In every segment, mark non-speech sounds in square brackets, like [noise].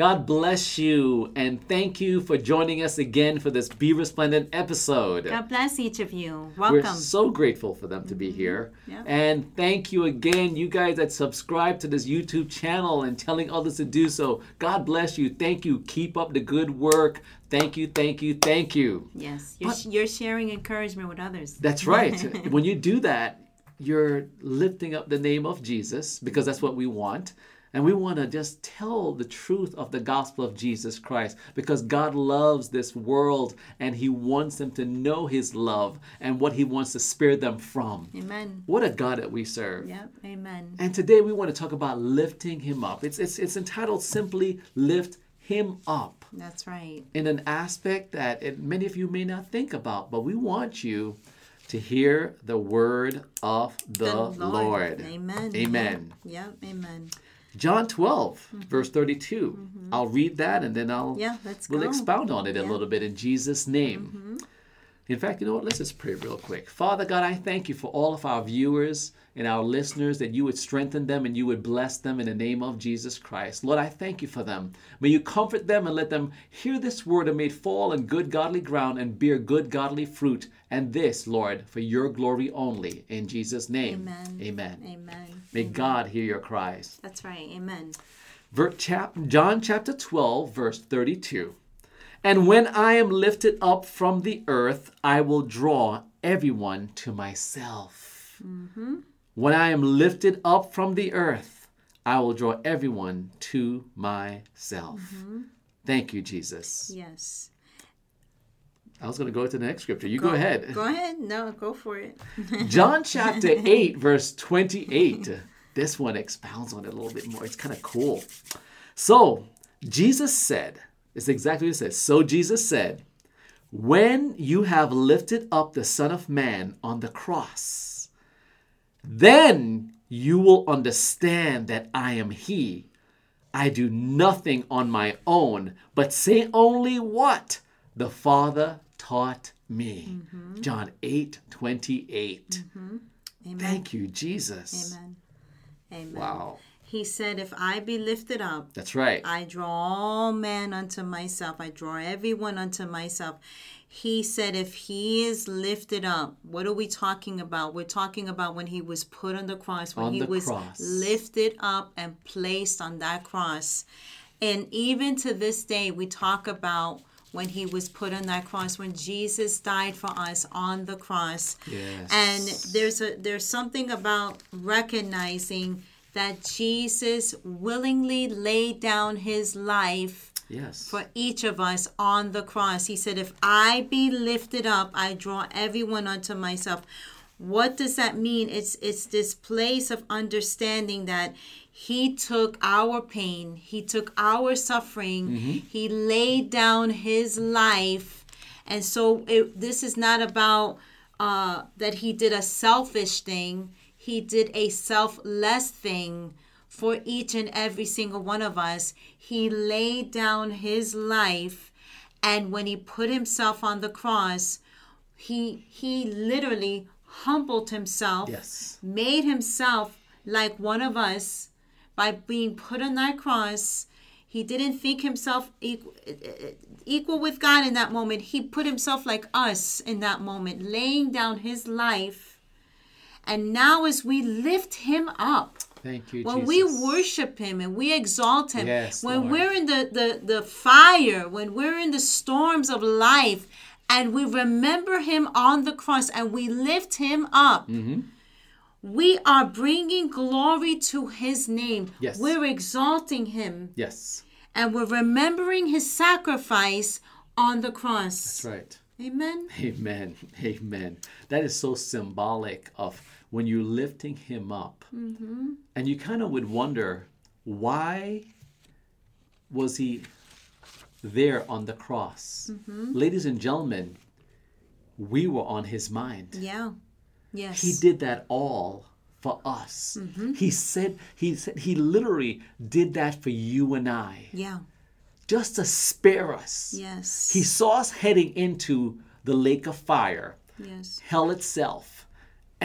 God bless you and thank you for joining us again for this Be Resplendent episode. God bless each of you. Welcome. We're. Mm-hmm. so grateful for them to be here. Yeah. And thank you again, you guys that subscribe to this YouTube channel and telling others to do so. God bless you. Thank you. Keep up the good work. Thank you, thank you, thank you. yes, you're, you're sharing encouragement with others. That's right. [laughs] when you do that, you're lifting up the name of Jesus because that's what we want. And we want to just tell the truth of the gospel of Jesus Christ because God loves this world and He wants them to know His love and what He wants to spare them from. Amen. What a God that we serve. Yep. Amen. And today we want to talk about lifting Him up. It's, it's, it's entitled simply Lift Him Up That's right. in an aspect that it, many of you may not think about, but we want you to hear the word of the, Lord. Amen. Amen. Yep. Amen. John 12, mm-hmm. verse 32. Mm-hmm. I'll read that and then I'll Yeah, let's we'll go. expound on it a little bit in Jesus' name. Mm-hmm. In fact, you know what? Let's just pray real quick. Father God, I thank you for all of our viewers and our listeners that you would strengthen them and you would bless them in the name of Jesus Christ. Lord, I thank you for them. May you comfort them and let them hear this word and may it fall in good godly ground and bear good godly fruit. And this, Lord, for your glory only. In Jesus' name. Amen. Amen. Amen. May God hear your cries. That's right. Amen. Ver- chap- John chapter 12, verse 32. And when I am lifted up from the earth, I will draw everyone to myself. Mm-hmm. When I am lifted up from the earth, I will draw everyone to myself. Mm-hmm. Thank you, Jesus. Yes. I was going to go to the next scripture. You go, ahead. Go ahead. No, go for it. [laughs] John chapter [laughs] 8, verse 28. This one expounds on it a little bit more. It's kind of cool. So, Jesus said, it's exactly what it says. So, Jesus said, When you have lifted up the Son of Man on the cross, then you will understand that I am He. I do nothing on my own, but say only what the Father taught me. Mm-hmm. John 8 28. Mm-hmm. Amen. Thank you, Jesus. Amen. Amen. Wow. He said, If I be lifted up, That's right. I draw all men unto myself. I draw everyone unto myself. He said, if he is lifted up, what are we talking about? We're talking about when he was put on the cross, when On he was cross. lifted up and placed on that cross. And even to this day, we talk about when he was put on that cross, when Jesus died for us on the cross. Yes. And there's a there's something about recognizing that Jesus willingly laid down his life yes. for each of us on the cross. He said, If I be lifted up, I draw everyone unto myself. What does that mean? It's it's this place of understanding that he took our pain, he took our suffering, he laid down his life. And so it, this is not about uh, that he did a selfish thing. He did a selfless thing for each and every single one of us. He laid down his life, and when he put himself on the cross, he he literally humbled himself, Yes. made himself like one of us by being put on that cross. He didn't think himself equal, equal with God in that moment. He put himself like us in that moment, laying down his life. And now, as we lift him up, Thank you, when Jesus. we worship him and we exalt him Yes, when Lord. we're in the, the the fire when we're in the storms of life and we remember him on the cross and we lift him up Mm-hmm. we are bringing glory to his name Yes. we're exalting him Yes. and we're remembering his sacrifice on the cross That's right. Amen Amen. Amen. That is so symbolic of when you're lifting him up. Mm-hmm. And you kind of would wonder why was he there on the cross? Mm-hmm. Ladies and gentlemen, we were on his mind. yeah yes He did that all for us. Mm-hmm. He said he said he literally did that for you and I. yeah Just to spare us. yes He saw us heading into the lake of fire, yes hell itself.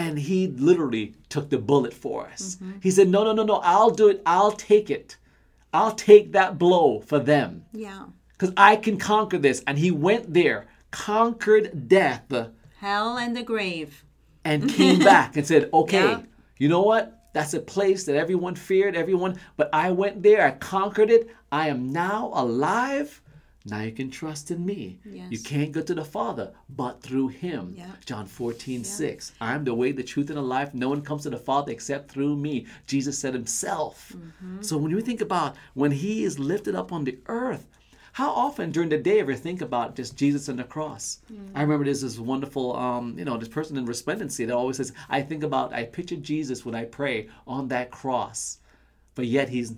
And he literally took the bullet for us. Mm-hmm. He said, No, no, no, no, I'll do it. I'll take it. I'll take that blow for them Yeah. because I can conquer this. And he went there, conquered death, Hell and the grave. and came [laughs] back and said, Okay, Yeah. you know what? That's a place that everyone feared, everyone, but I went there, I conquered it. I am now alive. Now you can trust in me. You can't go to the Father but through him. Yeah. John 14, 6. I'm the way, the truth, and the life. No one comes to the Father except through me. Jesus said himself. Mm-hmm. So when you think about when he is lifted up on the earth, how often during the day ever think about just Jesus and the cross? I remember there's this wonderful, um, you know, this person in Resplendency that always says, I think about, I picture Jesus when I pray on that cross, but yet he's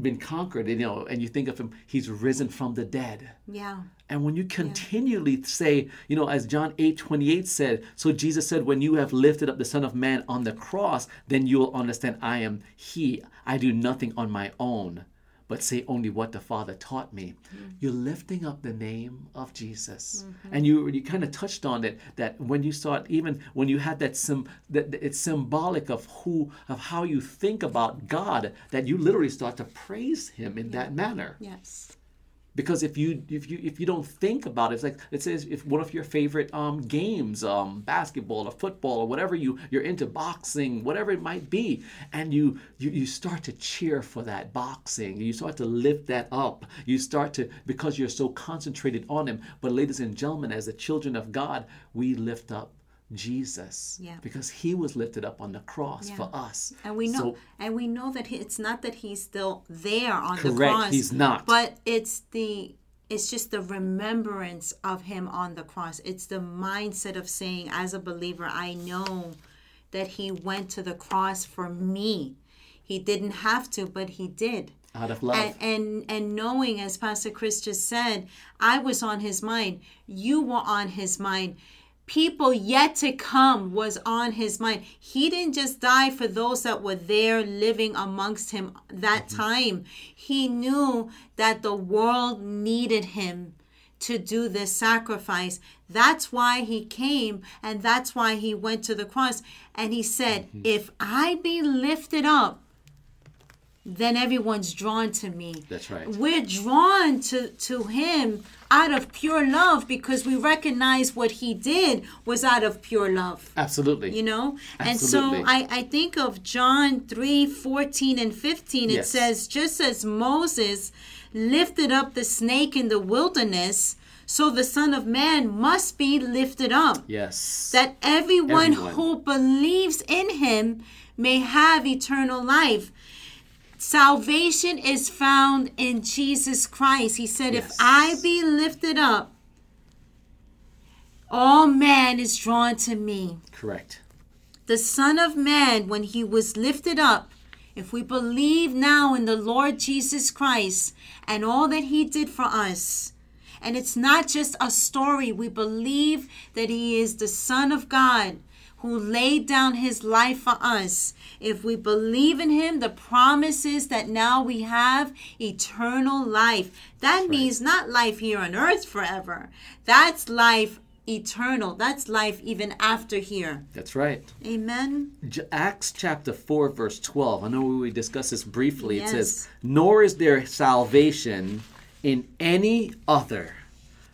been conquered, and, you know, and you think of him, he's risen from the dead. Yeah. And when you continually say, you know, as John 8 28 said, so Jesus said, when you have lifted up the Son of Man on the cross, then you will understand I am He. I do nothing on my own, but say only what the Father taught me. Mm. You're lifting up the name of Jesus. Mm-hmm. And you you kind of touched on it that when you start, even when you had that, sim, that that it's symbolic of who, of how you think about God, that you literally start to praise Him in that manner Yes. Because if you if you if you don't think about it, it's like it says if one of your favorite um, games, um, basketball or football or whatever you you're into boxing, whatever it might be, and you you you start to cheer for that boxing, you start to lift that up, you start to because you're so concentrated on him. But ladies and gentlemen, as the children of God, we lift up Jesus Yeah. because he was lifted up on the cross Yeah. for us. And we know, So- and we know that he, it's not that he's still there on the Correct, cross. he's not. But it's the, it's just the remembrance of him on the cross. It's the mindset of saying, as a believer, I know that he went to the cross for me. He didn't have to, but he did. out of love. And, and and knowing, as Pastor Chris just said, I was on his mind. You were on his mind. People yet to come was on his mind. He didn't just die for those that were there living amongst him that mm-hmm. time. He knew that the world needed him to do this sacrifice. That's why he came and that's why he went to the cross. And he said, mm-hmm. If I be lifted up, then everyone's drawn to me. That's right. We're drawn to, to him out of pure love because we recognize what he did was out of pure love. Absolutely. You know? And so I, I think of John 3 14 and 15. It Yes. says, Just as Moses lifted up the snake in the wilderness, so the Son of Man must be lifted up yes. that everyone, Everyone. who believes in him may have eternal life. Salvation is found in Jesus Christ. He said, If I be lifted up, all man is drawn to me. Correct. The Son of Man, when he was lifted up, if we believe now in the Lord Jesus Christ and all that he did for us, and it's not just a story, we believe that he is the Son of God who laid down his life for us. If we believe in him, the promise is that now we have eternal life. That means not life here on earth forever, that's life eternal. That's life even after here. That's right. Amen. Acts chapter 4, verse 12. I know we discussed this briefly. Yes. It says, Nor is there salvation in any other,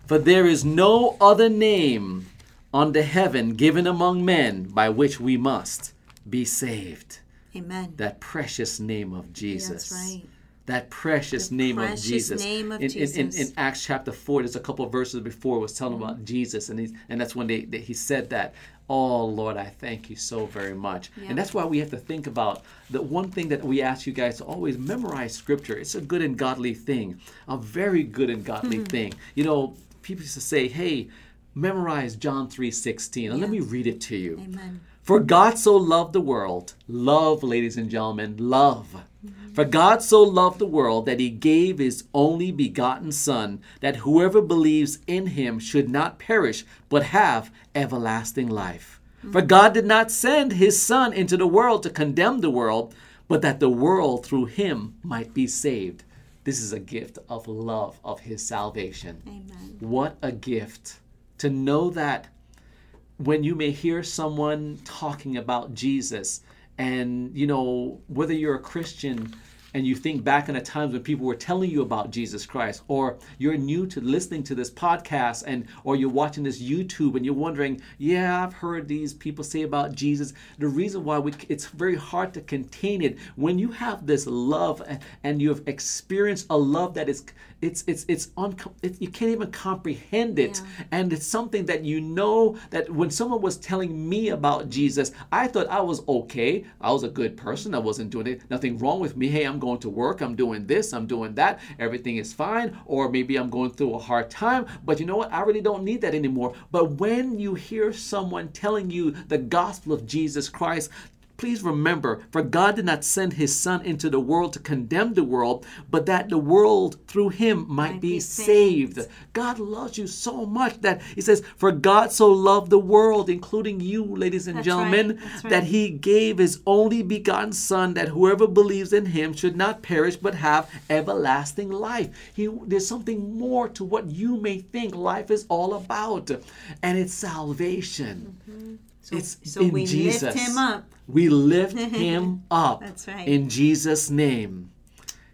for there is no other name under heaven given among men by which we must be saved. Amen. That precious name of Jesus. That's right. That precious The name precious of Jesus. name of in, in- In, in, Acts chapter 4, there's a couple of verses before it was telling Mm-hmm. about Jesus, and, he's, and that's when they, they, he said that. Oh, Lord, I thank you so very much. Yeah. And that's why we have to think about the one thing that we ask you guys to always memorize scripture. It's a good and godly thing, a very good and godly Mm-hmm. thing. You know, people used to say, hey, memorize John 3.16. And let me read it to you. Amen. For God so loved the world, love, ladies and gentlemen, love. Mm-hmm. For God so loved the world that he gave his only begotten Son, that whoever believes in him should not perish, but have everlasting life. For mm-hmm. God did not send his Son into the world to condemn the world, but that the world through him might be saved. This is a gift of love of his salvation. Amen. What a gift to know that when you may hear someone talking about Jesus, and you know, whether you're a Christian and you think back on the times when people were telling you about Jesus Christ, or you're new to listening to this podcast and or you're watching this YouTube and you're wondering, yeah, I've heard these people say about Jesus. The reason why we, it's very hard to contain it when you have this love and, you have experienced a love that is it's it's it's on it, you can't even comprehend it. Yeah. and it's something that you know that when someone was telling me about jesus i thought i was okay. I was a good person. I wasn't doing it. Nothing wrong with me. Hey i'm going to work i'm doing this i'm doing that everything is fine or maybe i'm going through a hard time. But you know what? I really don't need that anymore. But when you hear someone telling you the gospel of jesus christ Please remember, for God did not send his Son into the world to condemn the world, but that the world through him might, Might be, be saved. saved. God loves you so much that he says, For God so loved the world, including you, ladies and That's gentlemen, right, that's that he gave his only begotten Son, that whoever believes in him should not perish but have everlasting life. He, there's something more to what you may think life is all about, and it's salvation. Mm-hmm. So, It's so in we Jesus. lift him up. We lift [laughs] him up. That's right. In Jesus' name.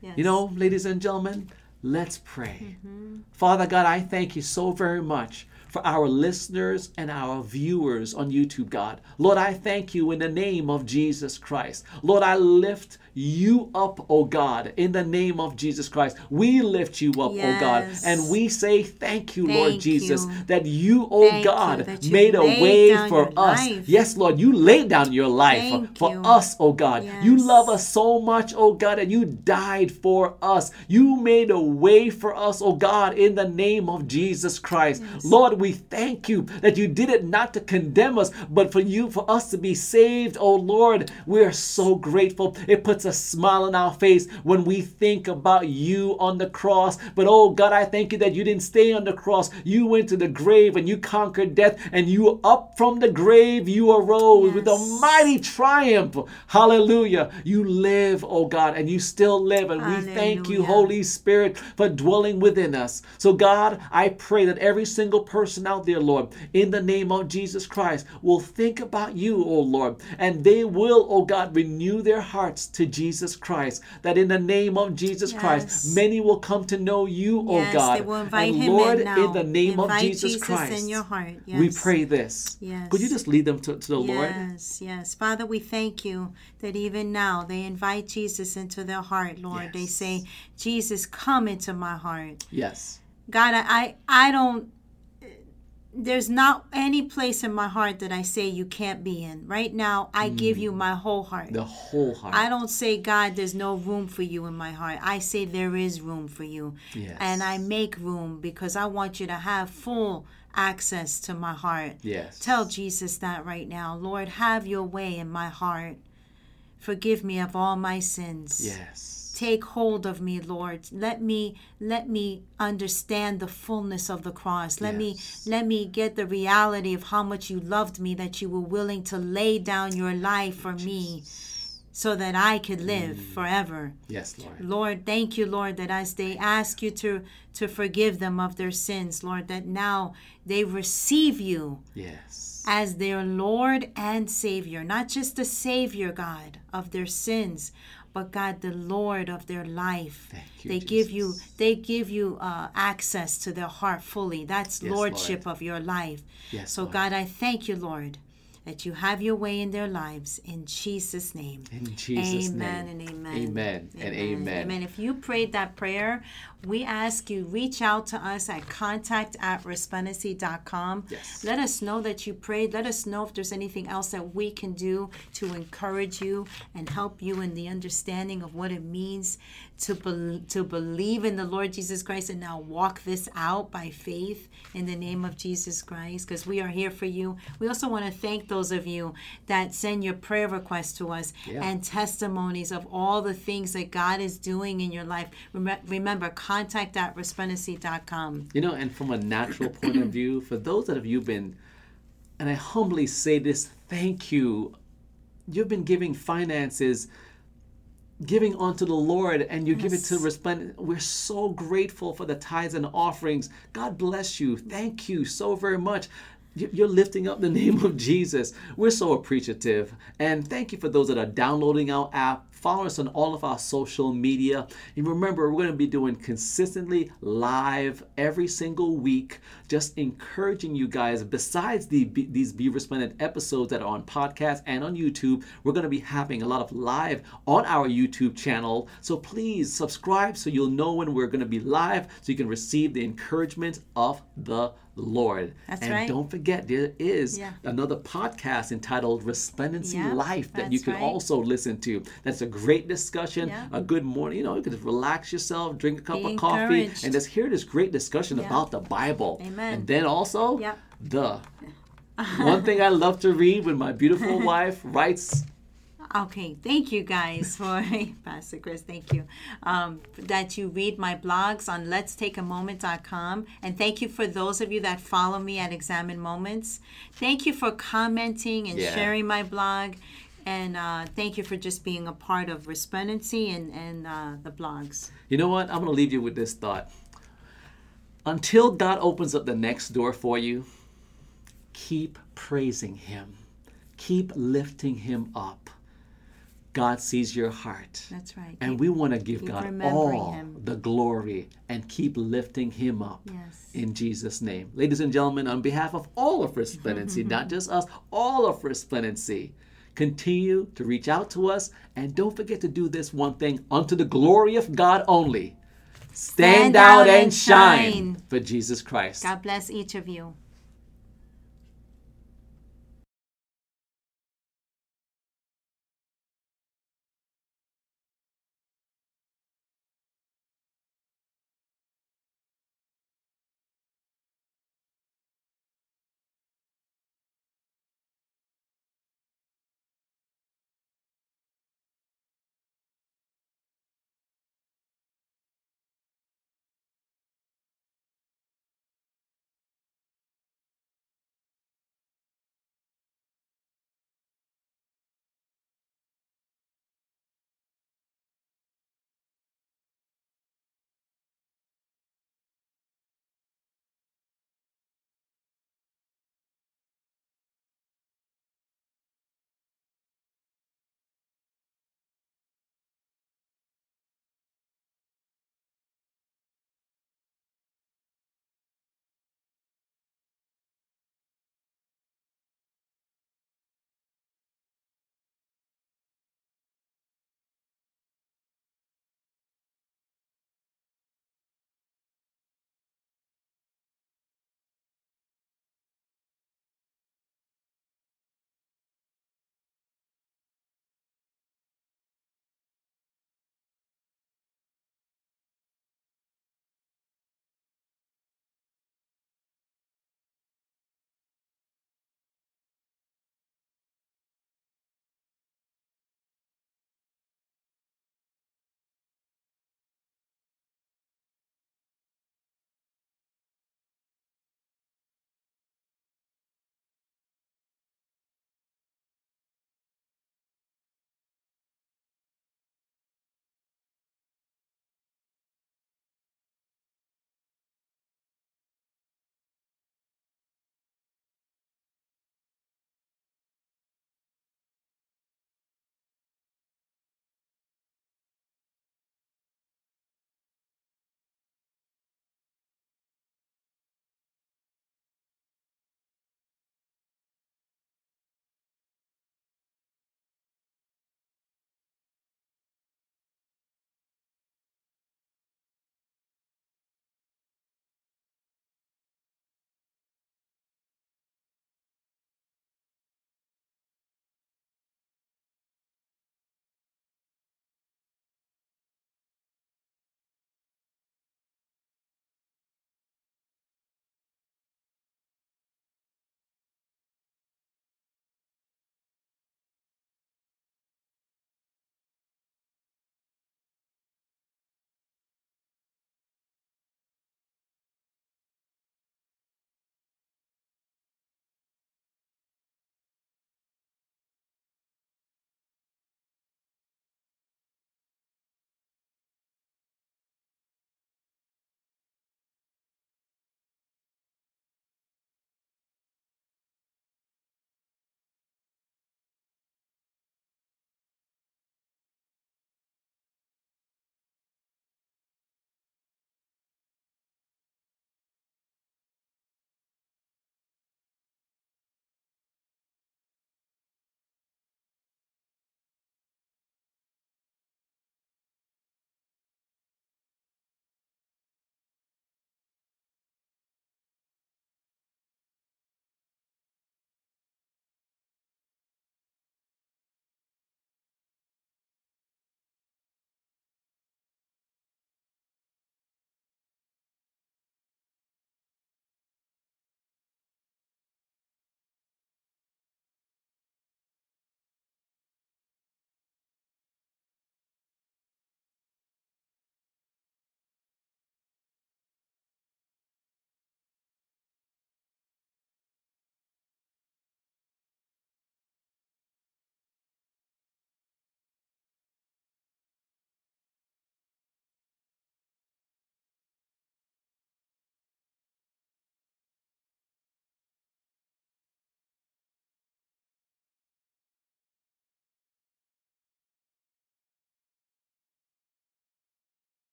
Yes. You know, ladies and gentlemen, let's pray. Mm-hmm. Father God, I thank you so very much for our listeners and our viewers on YouTube, God. Lord, I thank you in the name of Jesus Christ. Lord, I lift you up, oh God, in the name of Jesus Christ. We lift you up, oh God, and we say thank you, Lord Thank Jesus, you. that you, oh Thank God, you made a way for us. life. Yes, Lord, you laid down your life Thank for you. us, oh God. You love us so much, oh God, and you died for us. You made a way for us, oh God, in the name of Jesus Christ. Lord, we thank you that you did it not to condemn us, but for you, for us to be saved, oh Lord. We are so grateful. It puts a smile on our face when we think about you on the cross. But oh God, I thank you that you didn't stay on the cross. You went to the grave and you conquered death, and you up from the grave, you arose with a mighty triumph. Hallelujah. You live, oh God, and you still live. And we thank you, Holy Spirit, for dwelling within us. So, God, I pray that every single person out there, Lord, in the name of Jesus Christ, will think about you, oh Lord, and they will, oh God, renew their hearts to Jesus Christ. That in the name of Jesus Christ, many will come to know you, oh Yes, God. they will invite and him Lord, in now. in the name Invite of Jesus, Jesus Christ, in your heart. we pray this. Yes. Could you just lead them to, to the Lord? Yes, yes. Father, we thank you that even now they invite Jesus into their heart, Lord. They say, Jesus, come into my heart. Yes. God, I, I, I don't, there's not any place in my heart that I say you can't be in. Right now, I give you mm. my whole heart. The whole heart. I don't say, God, there's no room for you in my heart. I say there is room for you. Yes. And I make room because I want you to have full access to my heart. Yes. Tell Jesus that right now. Lord, have your way in my heart. Forgive me of all my sins. Yes. Take hold of me, Lord. Let me let me understand the fullness of the cross. Let Yes. me let me get the reality of how much you loved me that you were willing to lay down your life for me so that I could live Mm. forever. Yes, Lord. Lord, thank you, Lord, that as they ask you to to forgive them of their sins, Lord, that now they receive you Yes. as their Lord and Savior, not just the Savior, God, of their sins, but God, the Lord of their life. Thank you, they give you they give you uh, access to their heart fully. That's Yes, lordship of your life. Yes, so, Lord. God, I thank you, Lord, that you have your way in their lives. In Jesus' name. In Jesus' amen name. and amen. Amen and amen. Amen. If you prayed that prayer, we ask you reach out to us at contact at resplendency.com. Yes. Let us know that you prayed. Let us know if there's anything else that we can do to encourage you and help you in the understanding of what it means to bel to believe in the Lord Jesus Christ and now walk this out by faith in the name of Jesus Christ because we are here for you. We also want to thank those of you that send your prayer requests to us Yeah. and testimonies of all the things that God is doing in your life. Rem- remember, contact at resplendency.com. You know, and from a natural point of view, for those that have you been, and I humbly say this, thank you. You've been giving finances, giving unto the Lord, and you give it to Yes. Resplendent. We're so grateful for the tithes and offerings. God bless you. Thank you so very much. You're lifting up the [laughs] name of Jesus. We're so appreciative. And thank you for those that are downloading our app, follow us on all of our social media. And remember, we're going to be doing consistently live every single week, just encouraging you guys. Besides the, these Be Resplendent episodes that are on podcast and on YouTube, we're going to be having a lot of live on our YouTube channel. So please subscribe so you'll know when we're going to be live so you can receive the encouragement of the Lord. That's and right. don't forget, there is Yeah. another podcast entitled Resplendency Yeah, Life that you can right. also listen to. That's a great discussion, Yeah. a good morning. You know, you can just relax yourself, drink a cup Be of coffee, encouraged. and just hear this great discussion Yeah. about the Bible. Amen. And then also, Yep. the one thing I love to read when my beautiful [laughs] wife writes Okay, thank you guys for [laughs] Pastor Chris. Thank you um, that you read my blogs on Let's Take a Moment.com, and thank you for those of you that follow me at Examine Moments. Thank you for commenting and Yeah. sharing my blog, and uh, thank you for just being a part of Resplendency and and uh, the blogs. You know what? I'm going to leave you with this thought. Until God opens up the next door for you, keep praising Him, keep lifting Him up. God sees your heart. That's right. And we want to give God all Him. the glory and keep lifting Him up Yes. in Jesus' name. Ladies and gentlemen, on behalf of all of Resplendency, [laughs] not just us, all of Resplendency, continue to reach out to us. And don't forget to do this one thing unto the glory of God only. Stand, out, and shine, shine. for Jesus Christ. God bless each of you.